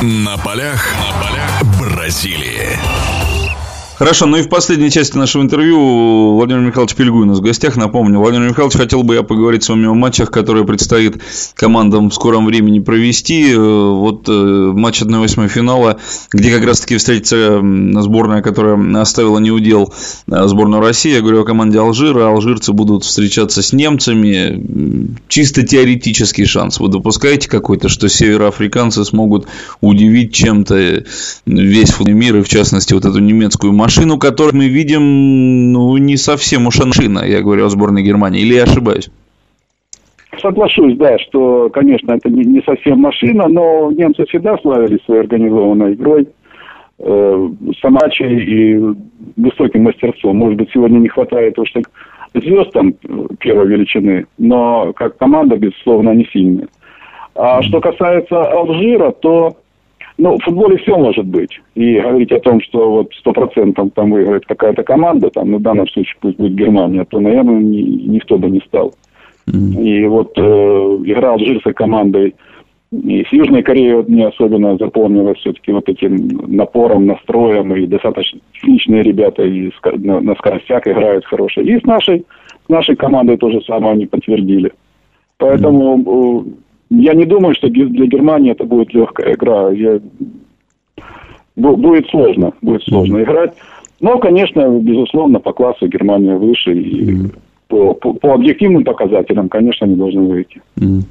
На полях, на полях Бразилии. Хорошо, ну и в последней части нашего интервью Владимир Михайлович Пельгуй у нас в гостях. Напомню, Владимир Михайлович, хотел бы я поговорить с вами о матчах, которые предстоит командам в скором времени провести. Э, вот э, матч 1-8 финала, где как раз-таки встретится сборная, которая оставила неудел э, сборную России. Я говорю о команде Алжира. Алжирцы будут встречаться с немцами. Чисто теоретический шанс. Вы допускаете какой-то, что североафриканцы смогут удивить чем-то весь мир, и в частности вот эту немецкую машину? Машину, которую мы видим, ну, не совсем уж машина, я говорю о сборной Германии, или я ошибаюсь? Соглашусь, да, что, конечно, это не, не совсем машина, но немцы всегда славились своей организованной игрой, э, самачей и высоким мастерством. Может быть, сегодня не хватает уж так звезд там первой величины, но как команда, безусловно, они сильные. А что касается Алжира, то ну, в футболе все может быть. И говорить о том, что вот сто процентов там выиграет какая-то команда, там, ну, в данном случае пусть будет Германия, то, наверное, ни, никто бы не стал. Mm-hmm. И вот э, игра Алжирской командой и с Южной Кореей вот мне особенно запомнилось все-таки вот этим напором, настроем, и достаточно техничные ребята и на, на скоростях играют хорошие. И с нашей, с нашей командой то же самое они подтвердили. Поэтому mm-hmm я не думаю, что для Германии это будет легкая игра. Я... Будет сложно, будет сложно играть. Но, конечно, безусловно, по классу Германия выше. И mm-hmm по, по, объективным показателям, конечно, не должны выйти. Mm.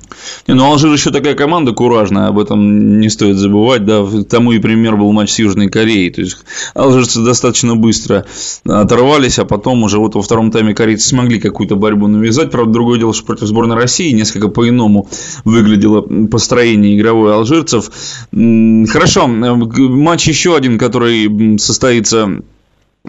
Не, ну Алжир еще такая команда куражная, об этом не стоит забывать. Да, тому и пример был матч с Южной Кореей. То есть алжирцы достаточно быстро оторвались, а потом уже вот во втором тайме корейцы смогли какую-то борьбу навязать. Правда, другое дело, что против сборной России несколько по-иному выглядело построение игровой алжирцев. Хорошо, матч еще один, который состоится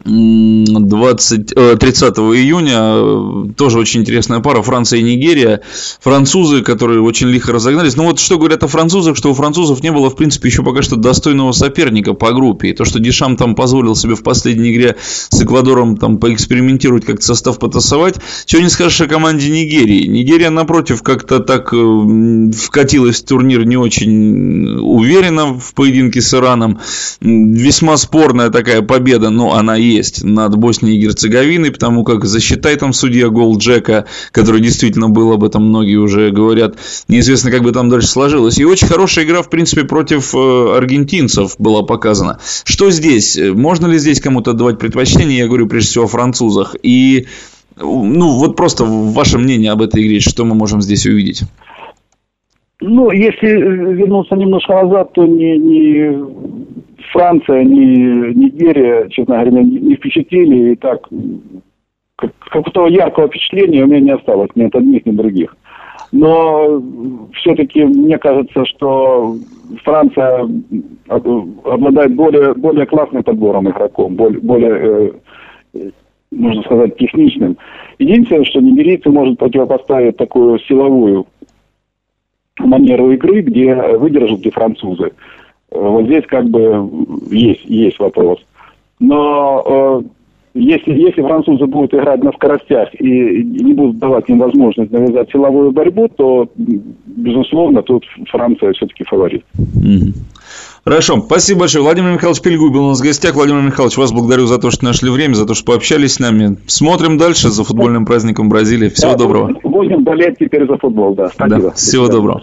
20, 30 э, июня тоже очень интересная пара Франция и Нигерия. Французы, которые очень лихо разогнались. Ну вот что говорят о французах, что у французов не было, в принципе, еще пока что достойного соперника по группе. И то, что Дешам там позволил себе в последней игре с Эквадором там поэкспериментировать, как-то состав потасовать. Чего не скажешь о команде Нигерии. Нигерия, напротив, как-то так э, вкатилась в турнир не очень уверенно в поединке с Ираном. Весьма спорная такая победа, но она есть над Боснией и Герцеговиной, потому как засчитай там судья гол Джека, который действительно был об этом многие уже говорят, неизвестно, как бы там дальше сложилось. И очень хорошая игра, в принципе, против э, аргентинцев была показана. Что здесь? Можно ли здесь кому-то отдавать предпочтение? Я говорю прежде всего о французах. И ну, вот просто ваше мнение об этой игре, что мы можем здесь увидеть? Ну, если вернуться немножко назад, то не, не Франция, ни Нигерия, честно говоря, не, не впечатлили. И так, какого-то яркого впечатления у меня не осталось ни от одних, ни от других. Но все-таки мне кажется, что Франция обладает более, более классным подбором игроков, более, более э, можно сказать, техничным. Единственное, что нигерийцы может противопоставить такую силовую манеру игры, где выдержат и французы. Вот здесь как бы есть, есть вопрос. Но э, если, если французы будут играть на скоростях и не будут давать им возможность навязать силовую борьбу, то, безусловно, тут Франция все-таки фаворит. Хорошо, спасибо большое. Владимир Михайлович Пельгуй был у нас в гостях. Владимир Михайлович, вас благодарю за то, что нашли время, за то, что пообщались с нами. Смотрим дальше за футбольным праздником Бразилии. Всего да, доброго. Будем болеть теперь за футбол, да. Спасибо. Да, всего доброго.